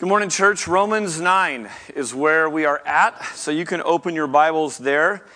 Good morning, church. Romans 9 is where we are at, so you can open your Bibles there.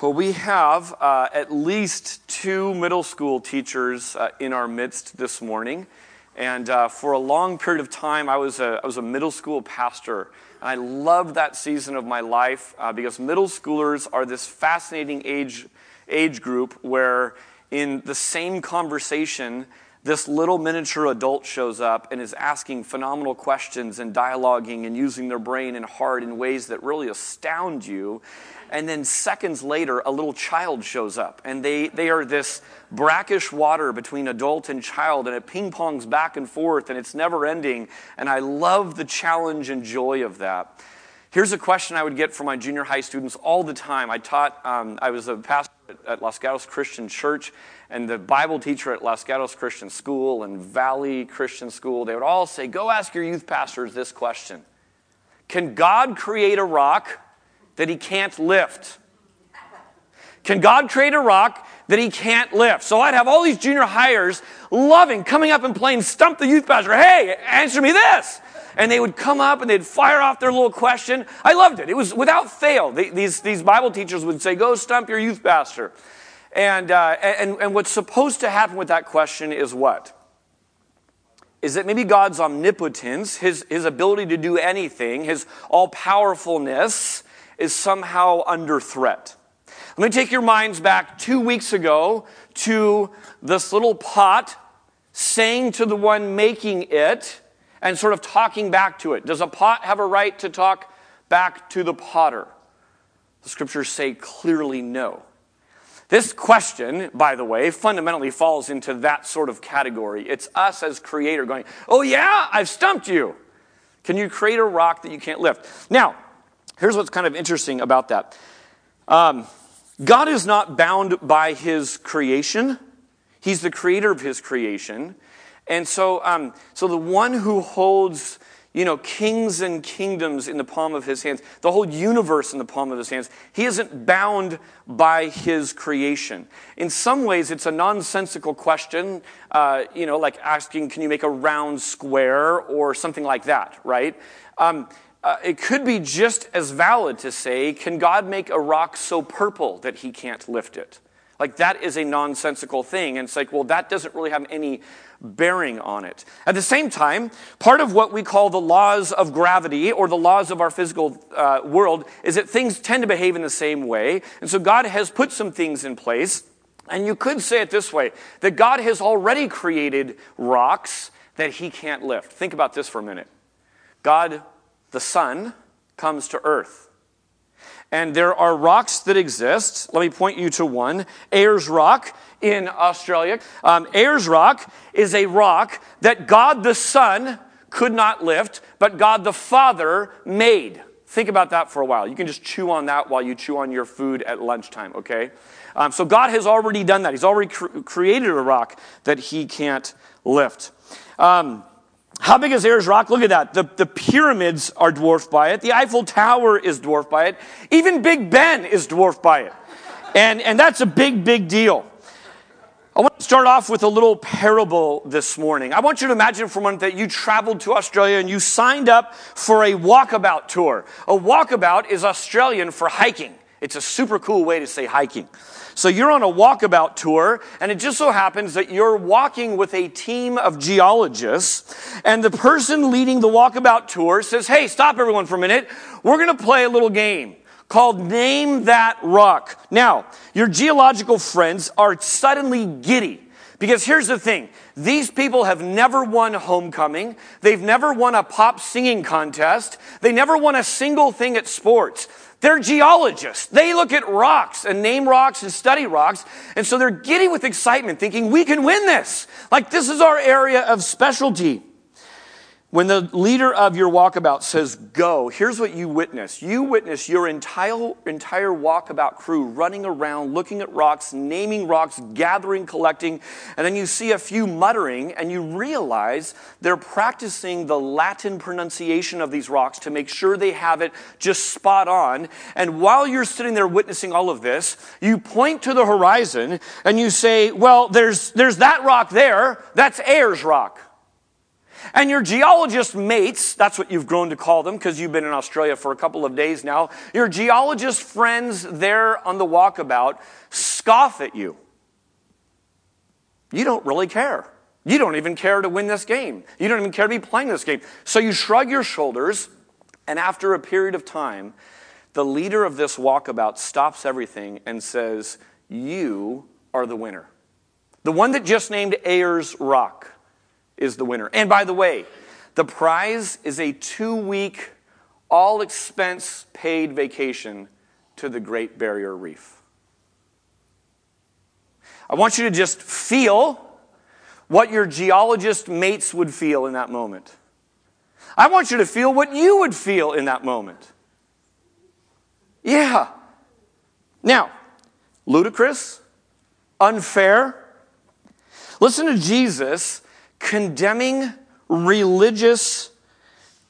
Well, we have uh, at least two middle school teachers uh, in our midst this morning. And uh, for a long period of time, I was a, I was a middle school pastor. And I loved that season of my life uh, because middle schoolers are this fascinating age, age group where, in the same conversation, this little miniature adult shows up and is asking phenomenal questions and dialoguing and using their brain and heart in ways that really astound you. And then seconds later, a little child shows up, and they, they are this brackish water between adult and child, and it ping pongs back and forth, and it's never ending. And I love the challenge and joy of that. Here's a question I would get from my junior high students all the time. I taught, um, I was a pastor at Los Gatos Christian Church, and the Bible teacher at Los Gatos Christian School and Valley Christian School, they would all say, Go ask your youth pastors this question Can God create a rock that he can't lift? Can God create a rock that he can't lift? So I'd have all these junior hires loving coming up and playing Stump the Youth Pastor. Hey, answer me this. And they would come up and they'd fire off their little question. I loved it. It was without fail. These, these Bible teachers would say, Go stump your youth pastor. And, uh, and, and what's supposed to happen with that question is what? Is that maybe God's omnipotence, his, his ability to do anything, his all powerfulness is somehow under threat. Let me take your minds back two weeks ago to this little pot saying to the one making it and sort of talking back to it. Does a pot have a right to talk back to the potter? The scriptures say clearly no. This question, by the way, fundamentally falls into that sort of category. It's us as creator going, Oh, yeah, I've stumped you. Can you create a rock that you can't lift? Now, here's what's kind of interesting about that um, God is not bound by his creation, he's the creator of his creation. And so, um, so the one who holds you know, kings and kingdoms in the palm of his hands, the whole universe in the palm of his hands. He isn't bound by his creation. In some ways, it's a nonsensical question, uh, you know, like asking, can you make a round square or something like that, right? Um, uh, it could be just as valid to say, can God make a rock so purple that he can't lift it? Like, that is a nonsensical thing. And it's like, well, that doesn't really have any bearing on it. At the same time, part of what we call the laws of gravity or the laws of our physical uh, world is that things tend to behave in the same way. And so God has put some things in place. And you could say it this way that God has already created rocks that he can't lift. Think about this for a minute. God, the Son, comes to earth. And there are rocks that exist. Let me point you to one Ayers Rock in Australia. Um, Ayers Rock is a rock that God the Son could not lift, but God the Father made. Think about that for a while. You can just chew on that while you chew on your food at lunchtime, okay? Um, so God has already done that. He's already cr- created a rock that He can't lift. Um, how big is Ayers Rock? Look at that. The, the pyramids are dwarfed by it. The Eiffel Tower is dwarfed by it. Even Big Ben is dwarfed by it. And, and that's a big, big deal. I want to start off with a little parable this morning. I want you to imagine for a moment that you traveled to Australia and you signed up for a walkabout tour. A walkabout is Australian for hiking. It's a super cool way to say hiking. So you're on a walkabout tour, and it just so happens that you're walking with a team of geologists, and the person leading the walkabout tour says, Hey, stop everyone for a minute. We're going to play a little game called Name That Rock. Now, your geological friends are suddenly giddy. Because here's the thing these people have never won homecoming. They've never won a pop singing contest. They never won a single thing at sports. They're geologists. They look at rocks and name rocks and study rocks. And so they're giddy with excitement, thinking, we can win this. Like this is our area of specialty. When the leader of your walkabout says go, here's what you witness. You witness your entire, entire walkabout crew running around, looking at rocks, naming rocks, gathering, collecting, and then you see a few muttering, and you realize they're practicing the Latin pronunciation of these rocks to make sure they have it just spot on. And while you're sitting there witnessing all of this, you point to the horizon and you say, Well, there's, there's that rock there. That's Ayers Rock. And your geologist mates, that's what you've grown to call them because you've been in Australia for a couple of days now, your geologist friends there on the walkabout scoff at you. You don't really care. You don't even care to win this game. You don't even care to be playing this game. So you shrug your shoulders, and after a period of time, the leader of this walkabout stops everything and says, You are the winner. The one that just named Ayers Rock is the winner. And by the way, the prize is a two week, all expense paid vacation to the Great Barrier Reef. I want you to just feel what your geologist mates would feel in that moment. I want you to feel what you would feel in that moment. Yeah. Now, ludicrous, unfair. Listen to Jesus condemning religious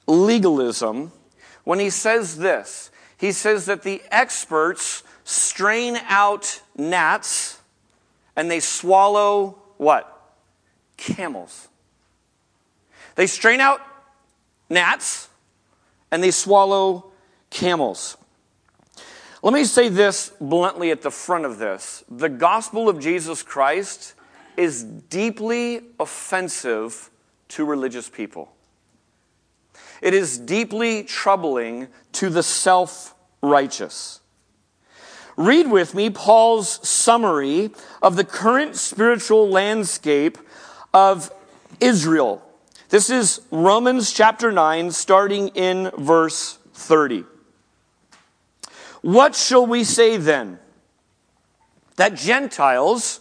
legalism when he says this. He says that the experts strain out gnats and they swallow what? Camels. They strain out gnats and they swallow camels. Let me say this bluntly at the front of this. The gospel of Jesus Christ is deeply offensive to religious people. It is deeply troubling to the self righteous. Read with me Paul's summary of the current spiritual landscape of Israel. This is Romans chapter 9, starting in verse 30. What shall we say then? That Gentiles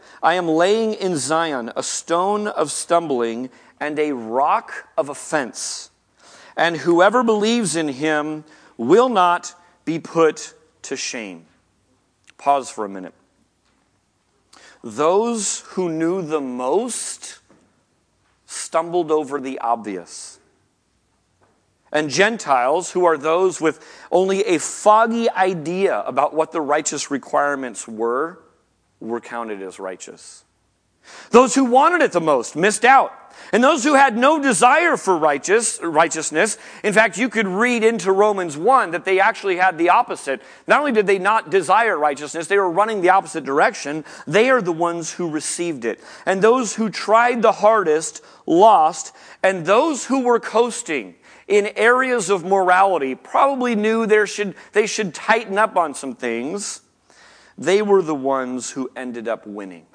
I am laying in Zion a stone of stumbling and a rock of offense. And whoever believes in him will not be put to shame. Pause for a minute. Those who knew the most stumbled over the obvious. And Gentiles, who are those with only a foggy idea about what the righteous requirements were, were counted as righteous. Those who wanted it the most missed out. And those who had no desire for righteous, righteousness, in fact, you could read into Romans 1 that they actually had the opposite. Not only did they not desire righteousness, they were running the opposite direction. They are the ones who received it. And those who tried the hardest lost. And those who were coasting in areas of morality probably knew there should, they should tighten up on some things they were the ones who ended up winning.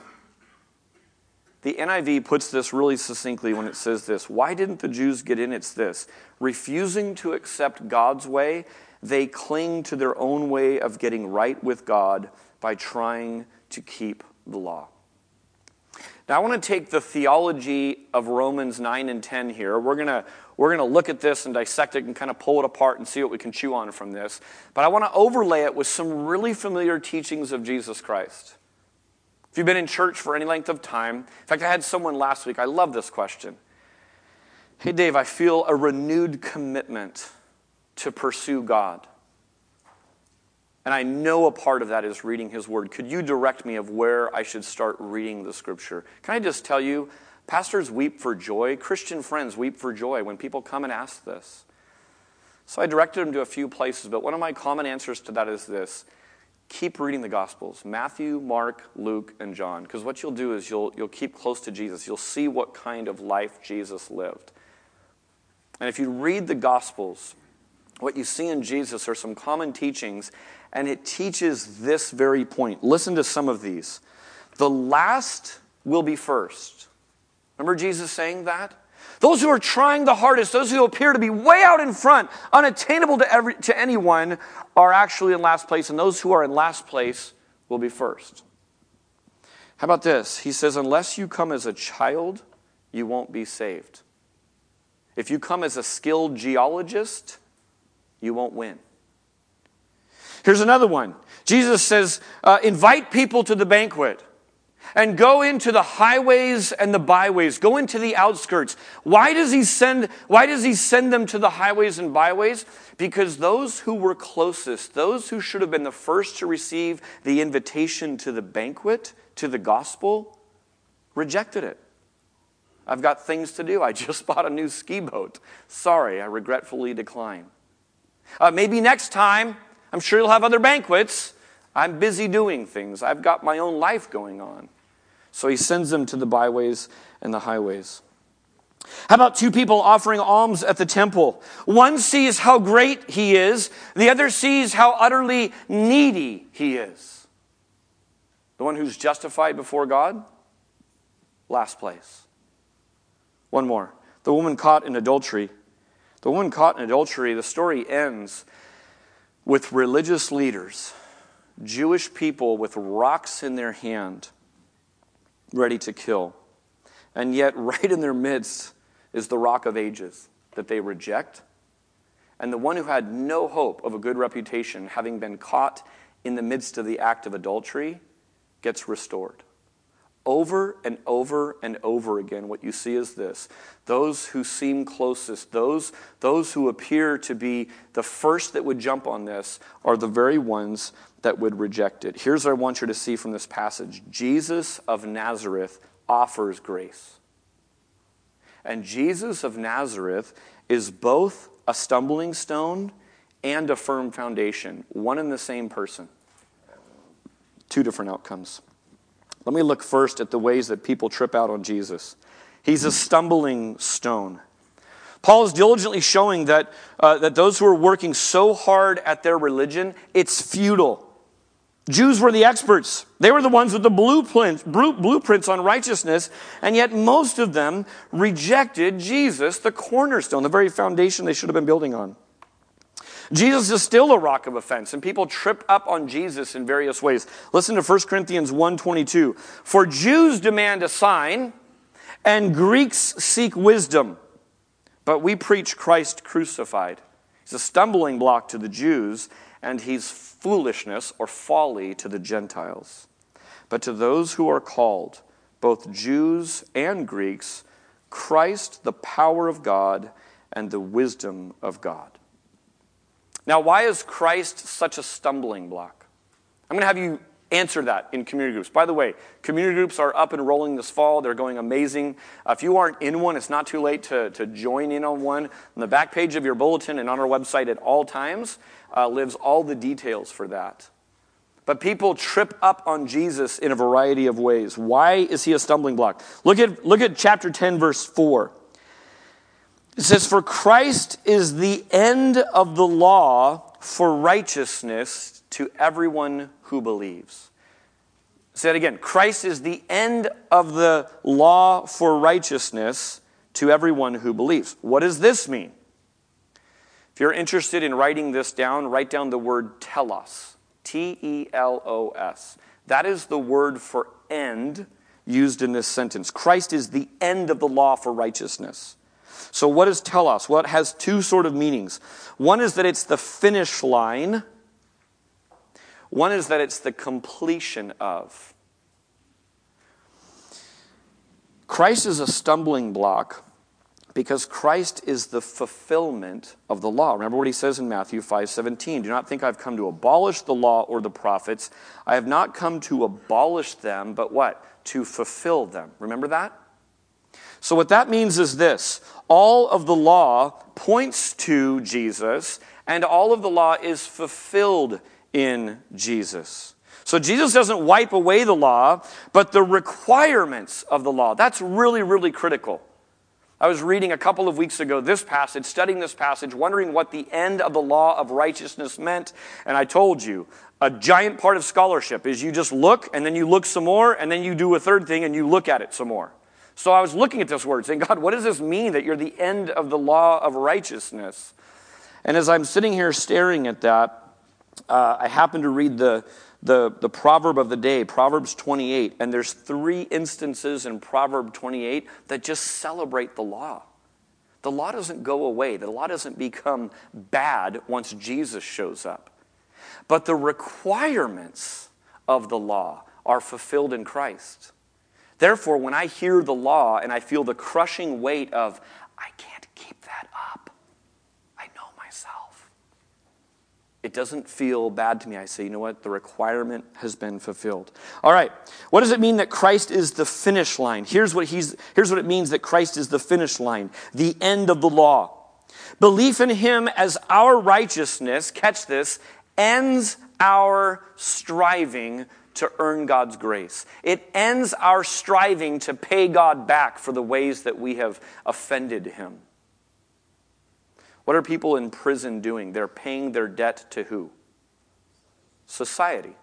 The NIV puts this really succinctly when it says this Why didn't the Jews get in? It's this refusing to accept God's way, they cling to their own way of getting right with God by trying to keep the law. Now, I want to take the theology of Romans 9 and 10 here. We're going to we're going to look at this and dissect it and kind of pull it apart and see what we can chew on from this. But I want to overlay it with some really familiar teachings of Jesus Christ. If you've been in church for any length of time, in fact, I had someone last week, I love this question. Hey, Dave, I feel a renewed commitment to pursue God. And I know a part of that is reading His Word. Could you direct me of where I should start reading the Scripture? Can I just tell you, Pastors weep for joy. Christian friends weep for joy when people come and ask this. So I directed them to a few places, but one of my common answers to that is this keep reading the Gospels Matthew, Mark, Luke, and John. Because what you'll do is you'll, you'll keep close to Jesus. You'll see what kind of life Jesus lived. And if you read the Gospels, what you see in Jesus are some common teachings, and it teaches this very point. Listen to some of these. The last will be first. Remember Jesus saying that? Those who are trying the hardest, those who appear to be way out in front, unattainable to, every, to anyone, are actually in last place, and those who are in last place will be first. How about this? He says, Unless you come as a child, you won't be saved. If you come as a skilled geologist, you won't win. Here's another one. Jesus says, uh, invite people to the banquet and go into the highways and the byways. Go into the outskirts. Why does he send why does he send them to the highways and byways? Because those who were closest those who should have been the first to receive the invitation to the banquet to the gospel rejected it. I've got things to do. I just bought a new ski boat. Sorry i regretfully decline. Uh, maybe next time i'm sure you'll have other banquets. I'm busy doing things. I've got my own life going on. So he sends them to the byways and the highways. How about two people offering alms at the temple? One sees how great he is, the other sees how utterly needy he is. The one who's justified before God? Last place. One more. The woman caught in adultery. The woman caught in adultery, the story ends with religious leaders, Jewish people with rocks in their hand ready to kill. And yet, right in their midst is the rock of ages that they reject. And the one who had no hope of a good reputation, having been caught in the midst of the act of adultery, gets restored. Over and over and over again, what you see is this those who seem closest, those, those who appear to be the first that would jump on this, are the very ones that would reject it. Here's what I want you to see from this passage Jesus of Nazareth offers grace. And Jesus of Nazareth is both a stumbling stone and a firm foundation, one and the same person. Two different outcomes. Let me look first at the ways that people trip out on Jesus. He's a stumbling stone. Paul is diligently showing that, uh, that those who are working so hard at their religion, it's futile. Jews were the experts. They were the ones with the blueprints, on righteousness, and yet most of them rejected Jesus, the cornerstone, the very foundation they should have been building on. Jesus is still a rock of offense, and people trip up on Jesus in various ways. Listen to 1 Corinthians 1.22. For Jews demand a sign, and Greeks seek wisdom, but we preach Christ crucified. He's a stumbling block to the Jews, and he's foolishness or folly to the Gentiles. But to those who are called, both Jews and Greeks, Christ, the power of God and the wisdom of God. Now, why is Christ such a stumbling block? I'm going to have you answer that in community groups. By the way, community groups are up and rolling this fall. They're going amazing. Uh, if you aren't in one, it's not too late to, to join in on one. On the back page of your bulletin and on our website at all times uh, lives all the details for that. But people trip up on Jesus in a variety of ways. Why is he a stumbling block? Look at, look at chapter 10, verse 4. It says, For Christ is the end of the law for righteousness to everyone who believes. Say it again. Christ is the end of the law for righteousness to everyone who believes. What does this mean? If you're interested in writing this down, write down the word telos. T E L O S. That is the word for end used in this sentence. Christ is the end of the law for righteousness. So, what is telos? Well, it has two sort of meanings. One is that it's the finish line one is that it's the completion of. Christ is a stumbling block because Christ is the fulfillment of the law. Remember what he says in Matthew 5:17, "Do not think I've come to abolish the law or the prophets. I have not come to abolish them, but what? To fulfill them." Remember that? So what that means is this, all of the law points to Jesus and all of the law is fulfilled in Jesus. So Jesus doesn't wipe away the law, but the requirements of the law. That's really, really critical. I was reading a couple of weeks ago this passage, studying this passage, wondering what the end of the law of righteousness meant. And I told you, a giant part of scholarship is you just look and then you look some more and then you do a third thing and you look at it some more. So I was looking at this word saying, God, what does this mean that you're the end of the law of righteousness? And as I'm sitting here staring at that, uh, I happened to read the, the, the proverb of the day, Proverbs 28, and there's three instances in Proverb 28 that just celebrate the law. The law doesn't go away, the law doesn't become bad once Jesus shows up. But the requirements of the law are fulfilled in Christ. Therefore, when I hear the law and I feel the crushing weight of, I can't keep that up, I know myself. It doesn't feel bad to me. I say, you know what? The requirement has been fulfilled. All right. What does it mean that Christ is the finish line? Here's what, he's, here's what it means that Christ is the finish line, the end of the law. Belief in him as our righteousness, catch this, ends our striving to earn God's grace. It ends our striving to pay God back for the ways that we have offended Him. What are people in prison doing? They're paying their debt to who? Society.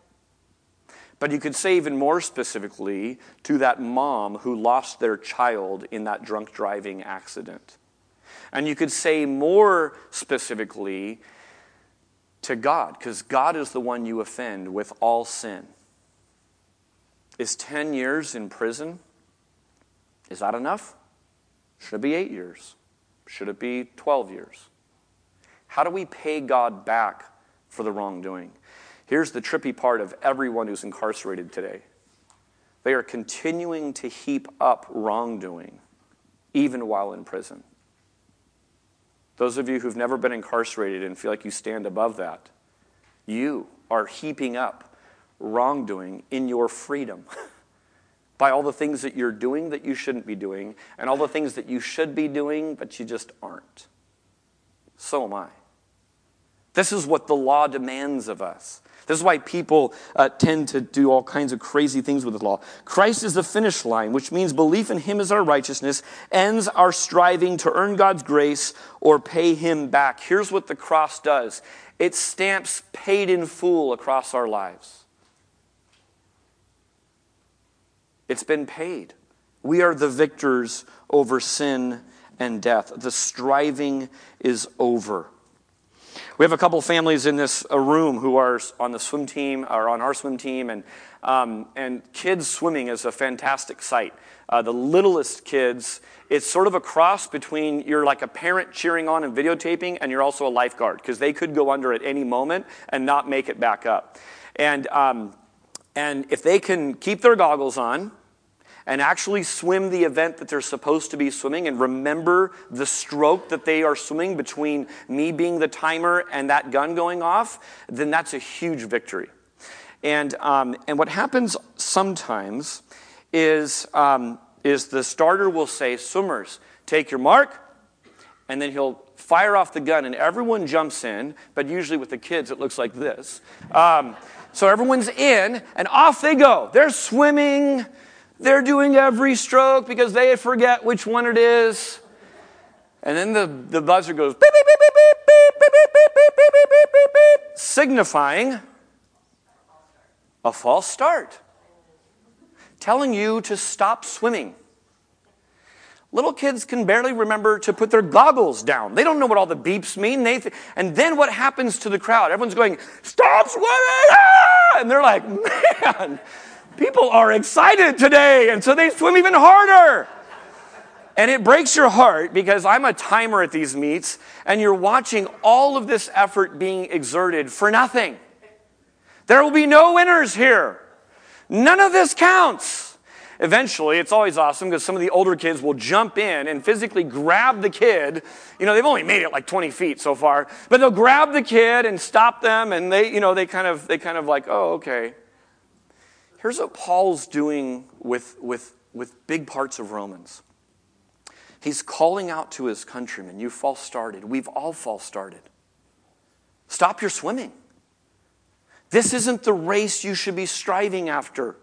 But you could say even more specifically to that mom who lost their child in that drunk driving accident. And you could say more specifically to God, because God is the one you offend with all sin. Is 10 years in prison? Is that enough? Should it be eight years? Should it be 12 years? How do we pay God back for the wrongdoing? Here's the trippy part of everyone who's incarcerated today they are continuing to heap up wrongdoing even while in prison. Those of you who've never been incarcerated and feel like you stand above that, you are heaping up wrongdoing in your freedom by all the things that you're doing that you shouldn't be doing, and all the things that you should be doing, but you just aren't. So am I. This is what the law demands of us. This is why people uh, tend to do all kinds of crazy things with the law. Christ is the finish line, which means belief in Him as our righteousness ends our striving to earn God's grace or pay Him back. Here's what the cross does it stamps paid in full across our lives. It's been paid. We are the victors over sin and death. The striving is over. We have a couple families in this room who are on the swim team or on our swim team, and, um, and kids swimming is a fantastic sight. Uh, the littlest kids, it's sort of a cross between you're like a parent cheering on and videotaping, and you're also a lifeguard because they could go under at any moment and not make it back up. And um, and if they can keep their goggles on and actually swim the event that they're supposed to be swimming and remember the stroke that they are swimming between me being the timer and that gun going off, then that's a huge victory. And, um, and what happens sometimes is, um, is the starter will say, Swimmers, take your mark, and then he'll fire off the gun, and everyone jumps in, but usually with the kids, it looks like this. Um, so everyone's in, and off they go. They're swimming, they're doing every stroke because they forget which one it is. And then the, the buzzer goes beep, beep, beep, beep, beep, beep, beep, beep, beep, beep, beep, beep, beep, beep, signifying a false start, telling you to stop swimming. Little kids can barely remember to put their goggles down. They don't know what all the beeps mean. They th- and then what happens to the crowd? Everyone's going, Stop swimming! Ah! And they're like, Man, people are excited today. And so they swim even harder. And it breaks your heart because I'm a timer at these meets, and you're watching all of this effort being exerted for nothing. There will be no winners here. None of this counts. Eventually, it's always awesome because some of the older kids will jump in and physically grab the kid. You know, they've only made it like 20 feet so far, but they'll grab the kid and stop them, and they, you know, they kind of, they kind of like, oh, okay. Here's what Paul's doing with, with, with big parts of Romans. He's calling out to his countrymen, you false started. We've all false started. Stop your swimming. This isn't the race you should be striving after.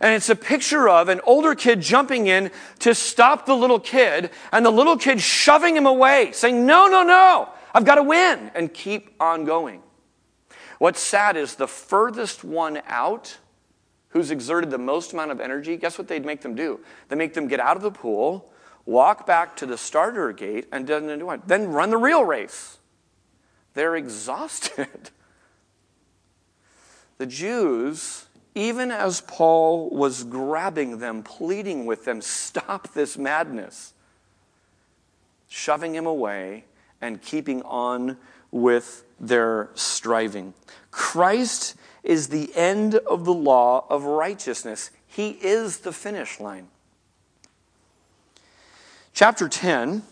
And it's a picture of an older kid jumping in to stop the little kid, and the little kid shoving him away, saying, No, no, no, I've got to win, and keep on going. What's sad is the furthest one out, who's exerted the most amount of energy, guess what they'd make them do? They make them get out of the pool, walk back to the starter gate, and then run the real race. They're exhausted. the Jews even as Paul was grabbing them, pleading with them, stop this madness, shoving him away and keeping on with their striving. Christ is the end of the law of righteousness, He is the finish line. Chapter 10,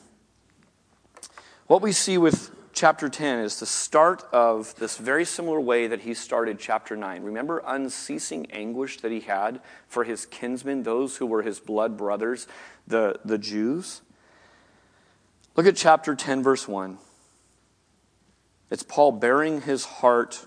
what we see with chapter 10 is the start of this very similar way that he started chapter 9. Remember unceasing anguish that he had for his kinsmen, those who were his blood brothers, the, the Jews? Look at chapter 10, verse 1. It's Paul baring his heart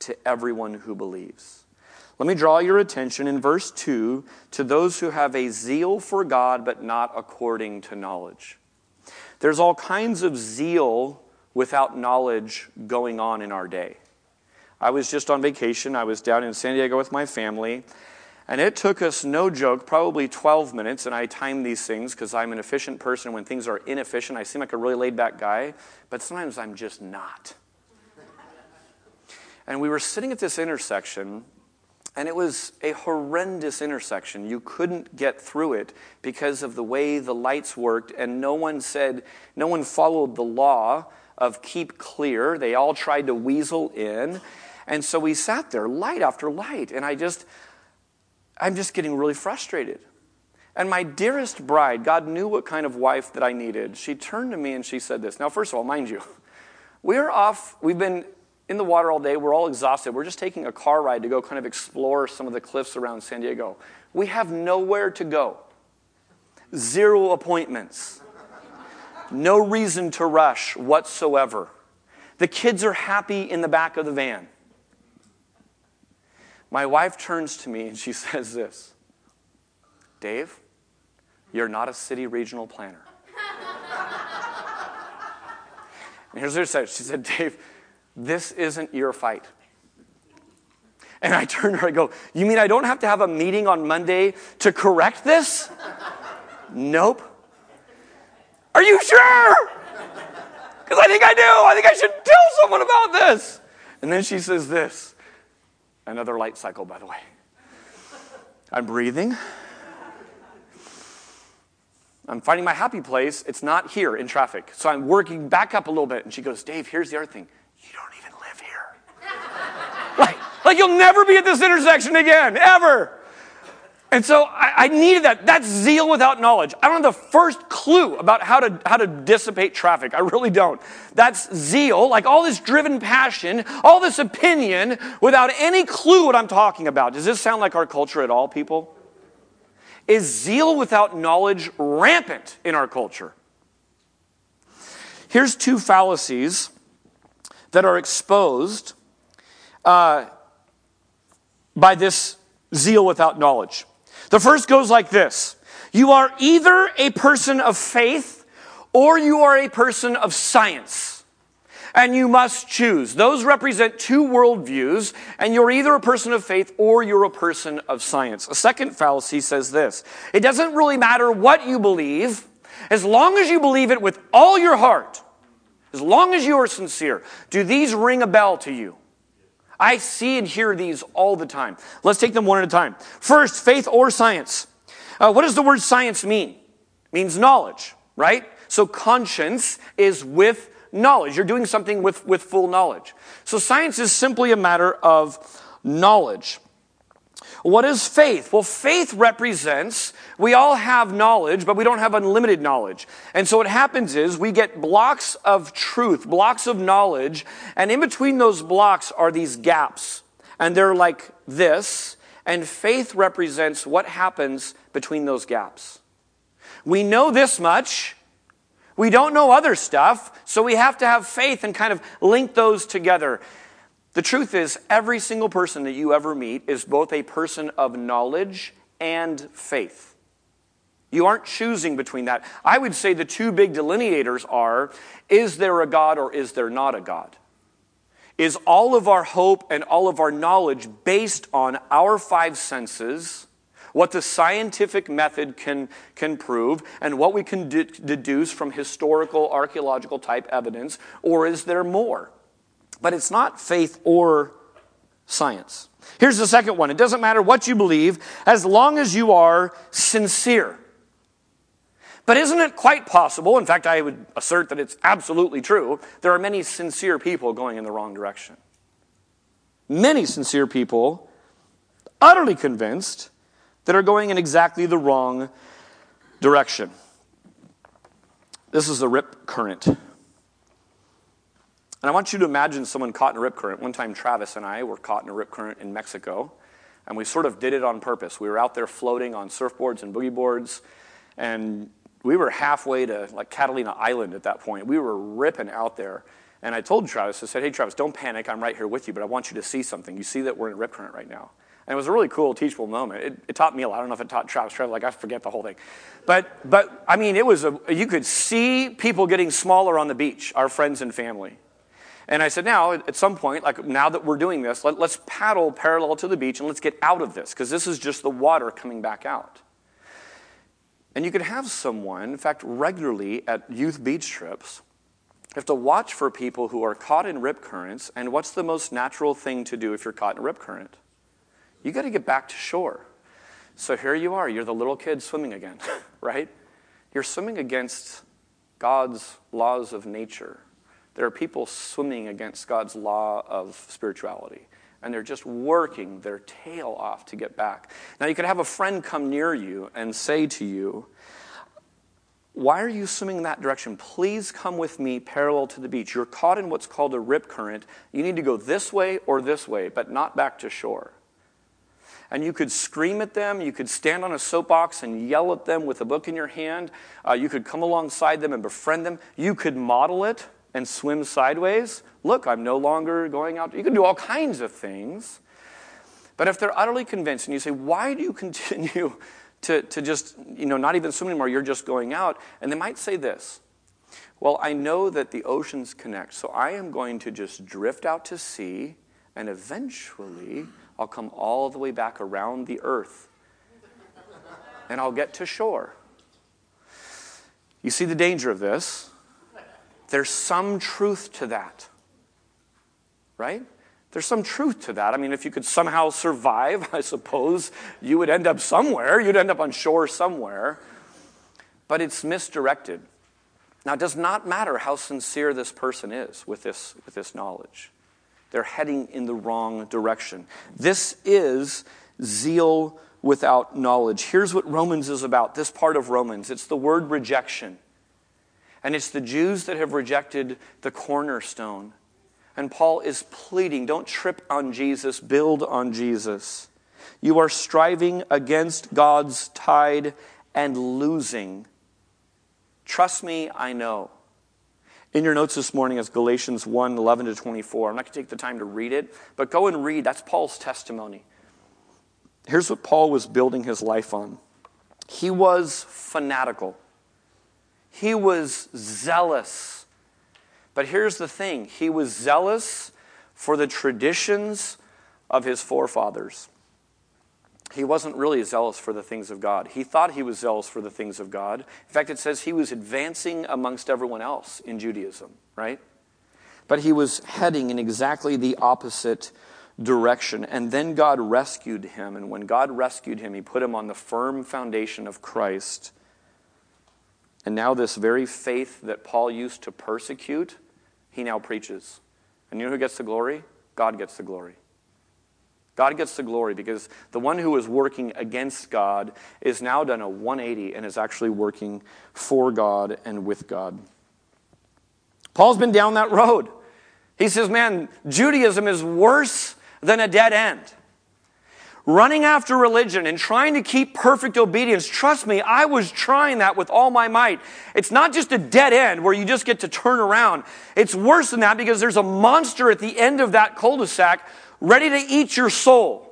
to everyone who believes. Let me draw your attention in verse 2 to those who have a zeal for God, but not according to knowledge. There's all kinds of zeal without knowledge going on in our day. I was just on vacation. I was down in San Diego with my family, and it took us, no joke, probably 12 minutes. And I time these things because I'm an efficient person. When things are inefficient, I seem like a really laid back guy, but sometimes I'm just not. And we were sitting at this intersection, and it was a horrendous intersection. You couldn't get through it because of the way the lights worked, and no one said, no one followed the law of keep clear. They all tried to weasel in. And so we sat there, light after light, and I just, I'm just getting really frustrated. And my dearest bride, God knew what kind of wife that I needed. She turned to me and she said this. Now, first of all, mind you, we're off, we've been in the water all day, we're all exhausted. We're just taking a car ride to go kind of explore some of the cliffs around San Diego. We have nowhere to go, zero appointments, no reason to rush whatsoever. The kids are happy in the back of the van. My wife turns to me and she says this Dave, you're not a city regional planner. and here's what she said She said, Dave, this isn't your fight. And I turn to her, I go, You mean I don't have to have a meeting on Monday to correct this? nope. Are you sure? Because I think I do. I think I should tell someone about this. And then she says this Another light cycle, by the way. I'm breathing. I'm finding my happy place. It's not here in traffic. So I'm working back up a little bit. And she goes, Dave, here's the other thing. You don't even live here. Like, you'll never be at this intersection again, ever. And so I, I, needed that. That's zeal without knowledge. I don't have the first clue about how to, how to dissipate traffic. I really don't. That's zeal, like all this driven passion, all this opinion without any clue what I'm talking about. Does this sound like our culture at all, people? Is zeal without knowledge rampant in our culture? Here's two fallacies that are exposed uh, by this zeal without knowledge. The first goes like this You are either a person of faith or you are a person of science. And you must choose. Those represent two worldviews, and you're either a person of faith or you're a person of science. A second fallacy says this It doesn't really matter what you believe, as long as you believe it with all your heart, as long as you are sincere. Do these ring a bell to you? I see and hear these all the time. Let's take them one at a time. First, faith or science. Uh, what does the word science mean? It means knowledge, right? So conscience is with knowledge. You're doing something with, with full knowledge. So science is simply a matter of knowledge. What is faith? Well, faith represents we all have knowledge, but we don't have unlimited knowledge. And so what happens is we get blocks of truth, blocks of knowledge, and in between those blocks are these gaps. And they're like this, and faith represents what happens between those gaps. We know this much, we don't know other stuff, so we have to have faith and kind of link those together. The truth is, every single person that you ever meet is both a person of knowledge and faith. You aren't choosing between that. I would say the two big delineators are is there a God or is there not a God? Is all of our hope and all of our knowledge based on our five senses, what the scientific method can, can prove, and what we can de- deduce from historical, archaeological type evidence, or is there more? But it's not faith or science. Here's the second one it doesn't matter what you believe as long as you are sincere. But isn't it quite possible? In fact, I would assert that it's absolutely true. There are many sincere people going in the wrong direction. Many sincere people, utterly convinced, that are going in exactly the wrong direction. This is the rip current. And I want you to imagine someone caught in a rip current. One time, Travis and I were caught in a rip current in Mexico, and we sort of did it on purpose. We were out there floating on surfboards and boogie boards, and we were halfway to like Catalina Island at that point. We were ripping out there. And I told Travis, I said, hey, Travis, don't panic. I'm right here with you, but I want you to see something. You see that we're in a rip current right now. And it was a really cool, teachable moment. It, it taught me a lot. I don't know if it taught Travis, Travis, like I forget the whole thing. But, but I mean, it was a, you could see people getting smaller on the beach, our friends and family. And I said, now, at some point, like now that we're doing this, let, let's paddle parallel to the beach and let's get out of this, because this is just the water coming back out. And you could have someone, in fact, regularly at youth beach trips, have to watch for people who are caught in rip currents. And what's the most natural thing to do if you're caught in a rip current? You got to get back to shore. So here you are, you're the little kid swimming again, right? You're swimming against God's laws of nature. There are people swimming against God's law of spirituality and they're just working their tail off to get back. Now, you could have a friend come near you and say to you, Why are you swimming in that direction? Please come with me parallel to the beach. You're caught in what's called a rip current. You need to go this way or this way, but not back to shore. And you could scream at them. You could stand on a soapbox and yell at them with a book in your hand. Uh, you could come alongside them and befriend them. You could model it and swim sideways. Look, I'm no longer going out. You can do all kinds of things. But if they're utterly convinced and you say, why do you continue to, to just, you know, not even swim anymore, you're just going out? And they might say this Well, I know that the oceans connect, so I am going to just drift out to sea, and eventually I'll come all the way back around the earth and I'll get to shore. You see the danger of this? There's some truth to that. Right? There's some truth to that. I mean, if you could somehow survive, I suppose you would end up somewhere. You'd end up on shore somewhere. But it's misdirected. Now, it does not matter how sincere this person is with this, with this knowledge. They're heading in the wrong direction. This is zeal without knowledge. Here's what Romans is about this part of Romans it's the word rejection. And it's the Jews that have rejected the cornerstone. And Paul is pleading don't trip on Jesus, build on Jesus. You are striving against God's tide and losing. Trust me, I know. In your notes this morning is Galatians 1 11 to 24. I'm not going to take the time to read it, but go and read. That's Paul's testimony. Here's what Paul was building his life on he was fanatical. He was zealous. But here's the thing he was zealous for the traditions of his forefathers. He wasn't really zealous for the things of God. He thought he was zealous for the things of God. In fact, it says he was advancing amongst everyone else in Judaism, right? But he was heading in exactly the opposite direction. And then God rescued him. And when God rescued him, he put him on the firm foundation of Christ. And now, this very faith that Paul used to persecute, he now preaches. And you know who gets the glory? God gets the glory. God gets the glory because the one who is working against God is now done a 180 and is actually working for God and with God. Paul's been down that road. He says, Man, Judaism is worse than a dead end running after religion and trying to keep perfect obedience, trust me, I was trying that with all my might. It's not just a dead end where you just get to turn around. It's worse than that because there's a monster at the end of that cul de sac ready to eat your soul.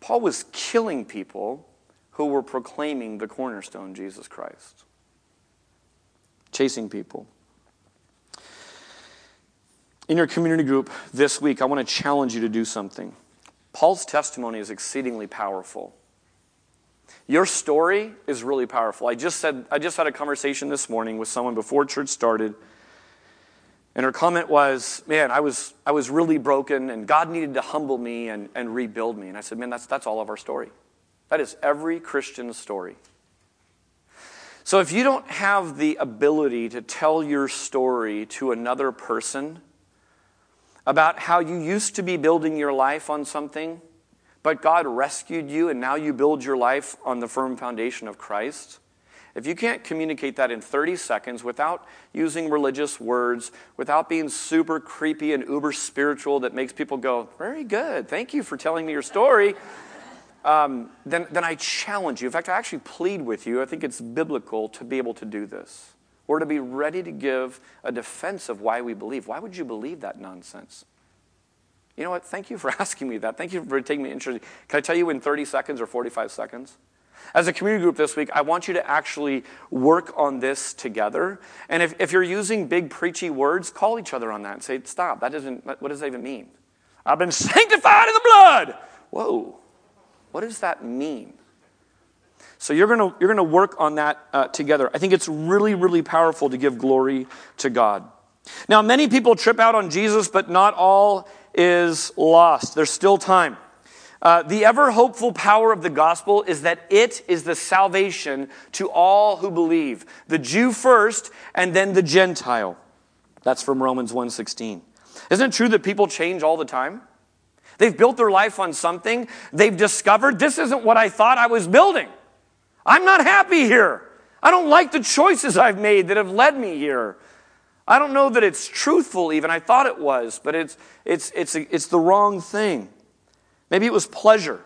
Paul was killing people who were proclaiming the cornerstone, Jesus Christ. Chasing people. In your community group this week, I want to challenge you to do something. Paul's testimony is exceedingly powerful. Your story is really powerful. I just said I just had a conversation this morning with someone before church started. And her comment was, Man, I was, I was really broken, and God needed to humble me and, and rebuild me. And I said, Man, that's, that's all of our story. That is every Christian's story. So if you don't have the ability to tell your story to another person about how you used to be building your life on something, but God rescued you and now you build your life on the firm foundation of Christ. If you can't communicate that in 30 seconds without using religious words, without being super creepy and uber spiritual that makes people go, Very good, thank you for telling me your story, um, then, then I challenge you. In fact, I actually plead with you. I think it's biblical to be able to do this or to be ready to give a defense of why we believe. Why would you believe that nonsense? You know what? Thank you for asking me that. Thank you for taking me interest. Can I tell you in 30 seconds or 45 seconds? As a community group this week, I want you to actually work on this together. And if, if you're using big preachy words, call each other on that and say, stop. That doesn't, what does that even mean? I've been sanctified in the blood. Whoa. What does that mean? So you're going you're gonna work on that uh, together. I think it's really, really powerful to give glory to God. Now, many people trip out on Jesus, but not all is lost. There's still time. Uh, the ever hopeful power of the gospel is that it is the salvation to all who believe the jew first and then the gentile that's from romans 1.16 isn't it true that people change all the time they've built their life on something they've discovered this isn't what i thought i was building i'm not happy here i don't like the choices i've made that have led me here I don't know that it's truthful, even. I thought it was, but it's, it's, it's, it's the wrong thing. Maybe it was pleasure.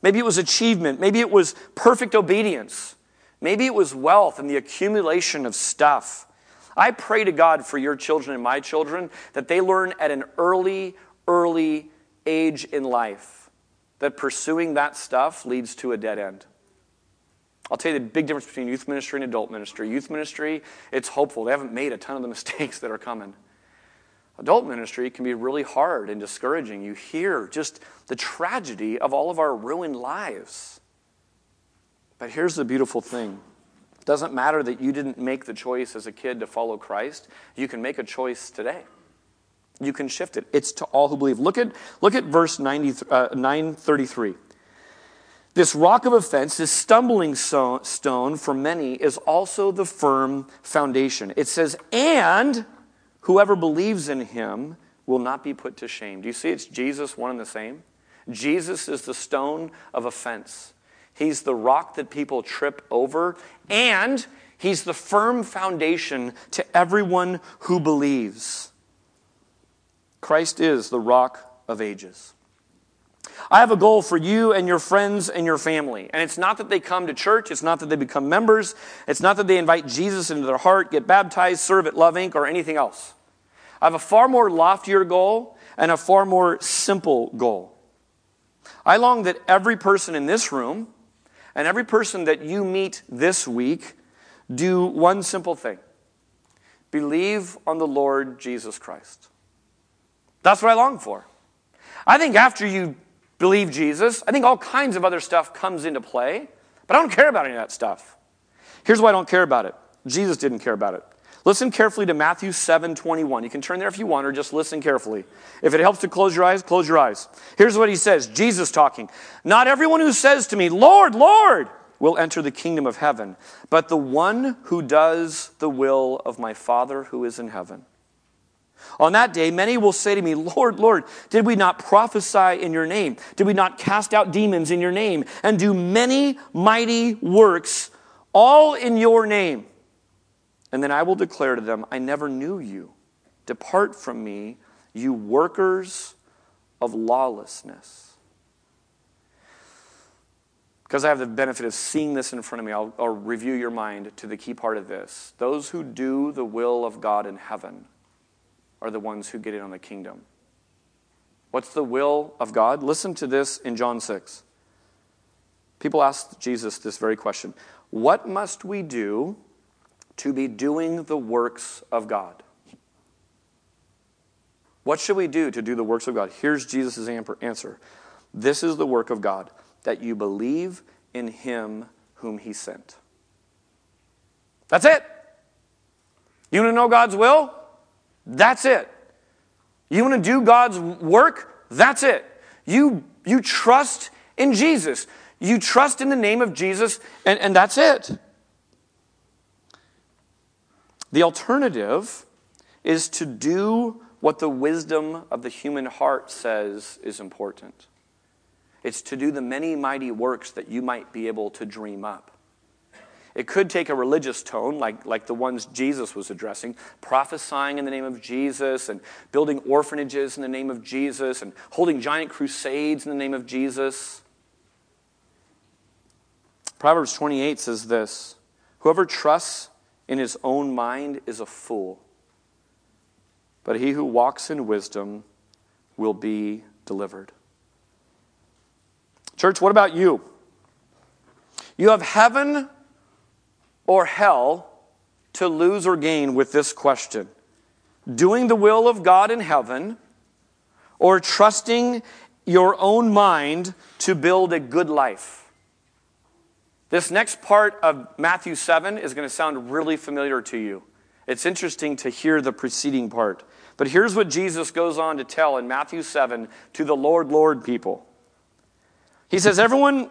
Maybe it was achievement. Maybe it was perfect obedience. Maybe it was wealth and the accumulation of stuff. I pray to God for your children and my children that they learn at an early, early age in life that pursuing that stuff leads to a dead end. I'll tell you the big difference between youth ministry and adult ministry. Youth ministry, it's hopeful. They haven't made a ton of the mistakes that are coming. Adult ministry can be really hard and discouraging. You hear just the tragedy of all of our ruined lives. But here's the beautiful thing it doesn't matter that you didn't make the choice as a kid to follow Christ, you can make a choice today. You can shift it. It's to all who believe. Look at, look at verse 90, uh, 933. This rock of offense, this stumbling stone for many, is also the firm foundation. It says, and whoever believes in him will not be put to shame. Do you see it's Jesus, one and the same? Jesus is the stone of offense. He's the rock that people trip over, and he's the firm foundation to everyone who believes. Christ is the rock of ages. I have a goal for you and your friends and your family. And it's not that they come to church, it's not that they become members, it's not that they invite Jesus into their heart, get baptized, serve at Love Inc., or anything else. I have a far more loftier goal and a far more simple goal. I long that every person in this room and every person that you meet this week do one simple thing believe on the Lord Jesus Christ. That's what I long for. I think after you believe Jesus. I think all kinds of other stuff comes into play, but I don't care about any of that stuff. Here's why I don't care about it Jesus didn't care about it. Listen carefully to Matthew 7 21. You can turn there if you want, or just listen carefully. If it helps to close your eyes, close your eyes. Here's what he says Jesus talking. Not everyone who says to me, Lord, Lord, will enter the kingdom of heaven, but the one who does the will of my Father who is in heaven. On that day, many will say to me, Lord, Lord, did we not prophesy in your name? Did we not cast out demons in your name and do many mighty works, all in your name? And then I will declare to them, I never knew you. Depart from me, you workers of lawlessness. Because I have the benefit of seeing this in front of me, I'll, I'll review your mind to the key part of this. Those who do the will of God in heaven are the ones who get in on the kingdom. What's the will of God? Listen to this in John 6. People ask Jesus this very question What must we do to be doing the works of God? What should we do to do the works of God? Here's Jesus' answer This is the work of God, that you believe in him whom he sent. That's it. You want to know God's will? That's it. You want to do God's work? That's it. You, you trust in Jesus. You trust in the name of Jesus, and, and that's it. The alternative is to do what the wisdom of the human heart says is important. It's to do the many mighty works that you might be able to dream up. It could take a religious tone, like, like the ones Jesus was addressing, prophesying in the name of Jesus, and building orphanages in the name of Jesus, and holding giant crusades in the name of Jesus. Proverbs 28 says this Whoever trusts in his own mind is a fool, but he who walks in wisdom will be delivered. Church, what about you? You have heaven or hell to lose or gain with this question doing the will of God in heaven or trusting your own mind to build a good life. This next part of Matthew 7 is going to sound really familiar to you. It's interesting to hear the preceding part. But here's what Jesus goes on to tell in Matthew 7 to the Lord, Lord people. He says, Everyone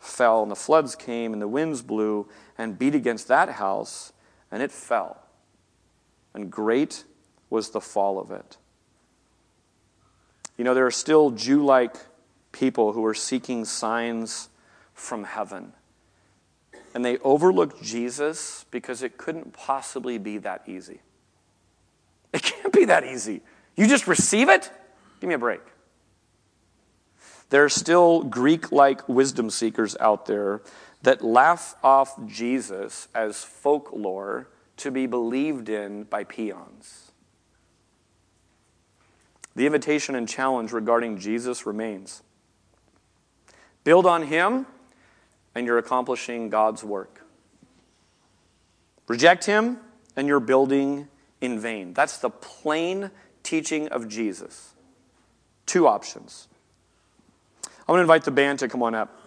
fell, and the floods came, and the winds blew and beat against that house, and it fell. And great was the fall of it. You know, there are still Jew like people who are seeking signs from heaven. And they overlooked Jesus because it couldn't possibly be that easy. It can't be that easy. You just receive it? Give me a break. There are still Greek like wisdom seekers out there that laugh off Jesus as folklore to be believed in by peons. The invitation and challenge regarding Jesus remains build on him, and you're accomplishing God's work. Reject him, and you're building in vain. That's the plain teaching of Jesus. Two options. I'm going to invite the band to come on up.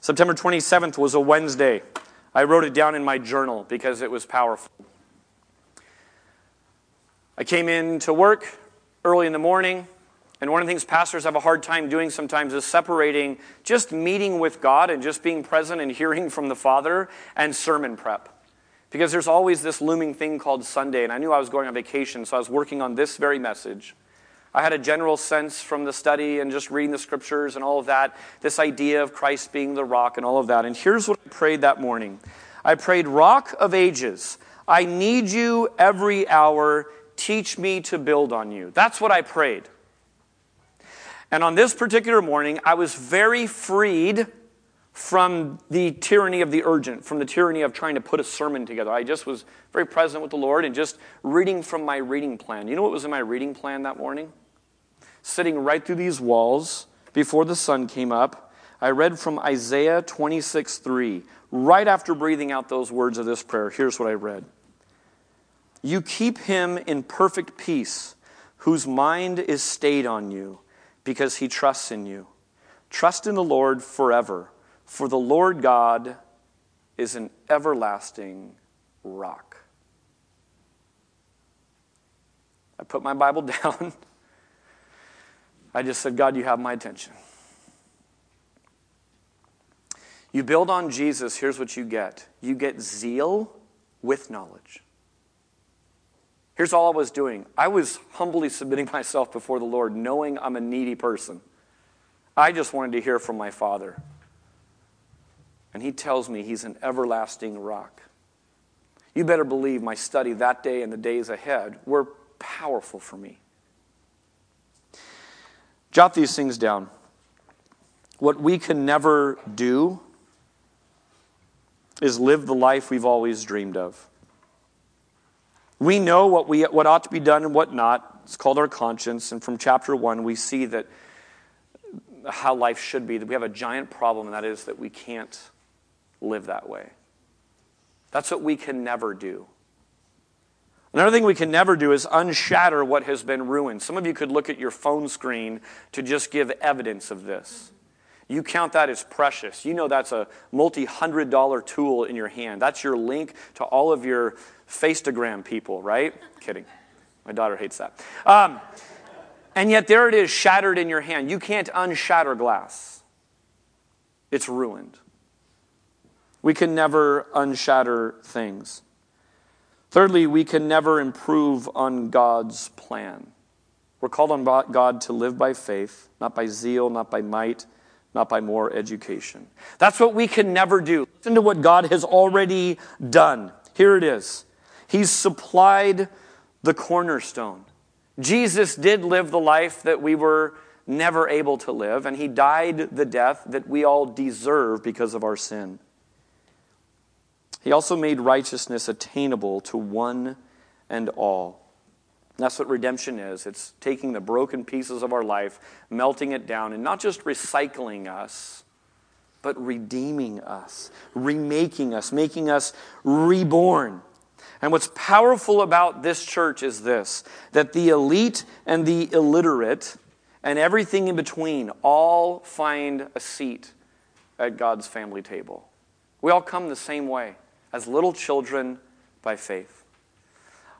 September 27th was a Wednesday. I wrote it down in my journal because it was powerful. I came in to work early in the morning, and one of the things pastors have a hard time doing sometimes is separating just meeting with God and just being present and hearing from the Father and sermon prep. Because there's always this looming thing called Sunday, and I knew I was going on vacation, so I was working on this very message. I had a general sense from the study and just reading the scriptures and all of that, this idea of Christ being the rock and all of that. And here's what I prayed that morning I prayed, Rock of ages, I need you every hour. Teach me to build on you. That's what I prayed. And on this particular morning, I was very freed from the tyranny of the urgent, from the tyranny of trying to put a sermon together. I just was very present with the Lord and just reading from my reading plan. You know what was in my reading plan that morning? Sitting right through these walls before the sun came up, I read from Isaiah 26 3. Right after breathing out those words of this prayer, here's what I read You keep him in perfect peace, whose mind is stayed on you, because he trusts in you. Trust in the Lord forever, for the Lord God is an everlasting rock. I put my Bible down. I just said, God, you have my attention. You build on Jesus, here's what you get you get zeal with knowledge. Here's all I was doing I was humbly submitting myself before the Lord, knowing I'm a needy person. I just wanted to hear from my Father. And He tells me He's an everlasting rock. You better believe my study that day and the days ahead were powerful for me. Jot these things down. What we can never do is live the life we've always dreamed of. We know what, we, what ought to be done and what not. It's called our conscience. And from chapter 1, we see that how life should be, that we have a giant problem, and that is that we can't live that way. That's what we can never do. Another thing we can never do is unshatter what has been ruined. Some of you could look at your phone screen to just give evidence of this. You count that as precious. You know that's a multi hundred dollar tool in your hand. That's your link to all of your Faceagram people, right? Kidding. My daughter hates that. Um, and yet there it is, shattered in your hand. You can't unshatter glass, it's ruined. We can never unshatter things. Thirdly, we can never improve on God's plan. We're called on God to live by faith, not by zeal, not by might, not by more education. That's what we can never do. Listen to what God has already done. Here it is He's supplied the cornerstone. Jesus did live the life that we were never able to live, and He died the death that we all deserve because of our sin. He also made righteousness attainable to one and all. That's what redemption is. It's taking the broken pieces of our life, melting it down, and not just recycling us, but redeeming us, remaking us, making us reborn. And what's powerful about this church is this that the elite and the illiterate and everything in between all find a seat at God's family table. We all come the same way as little children by faith.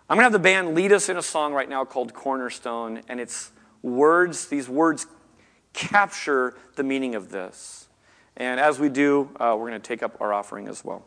I'm going to have the band lead us in a song right now called Cornerstone, and it's words, these words capture the meaning of this. And as we do, uh, we're going to take up our offering as well.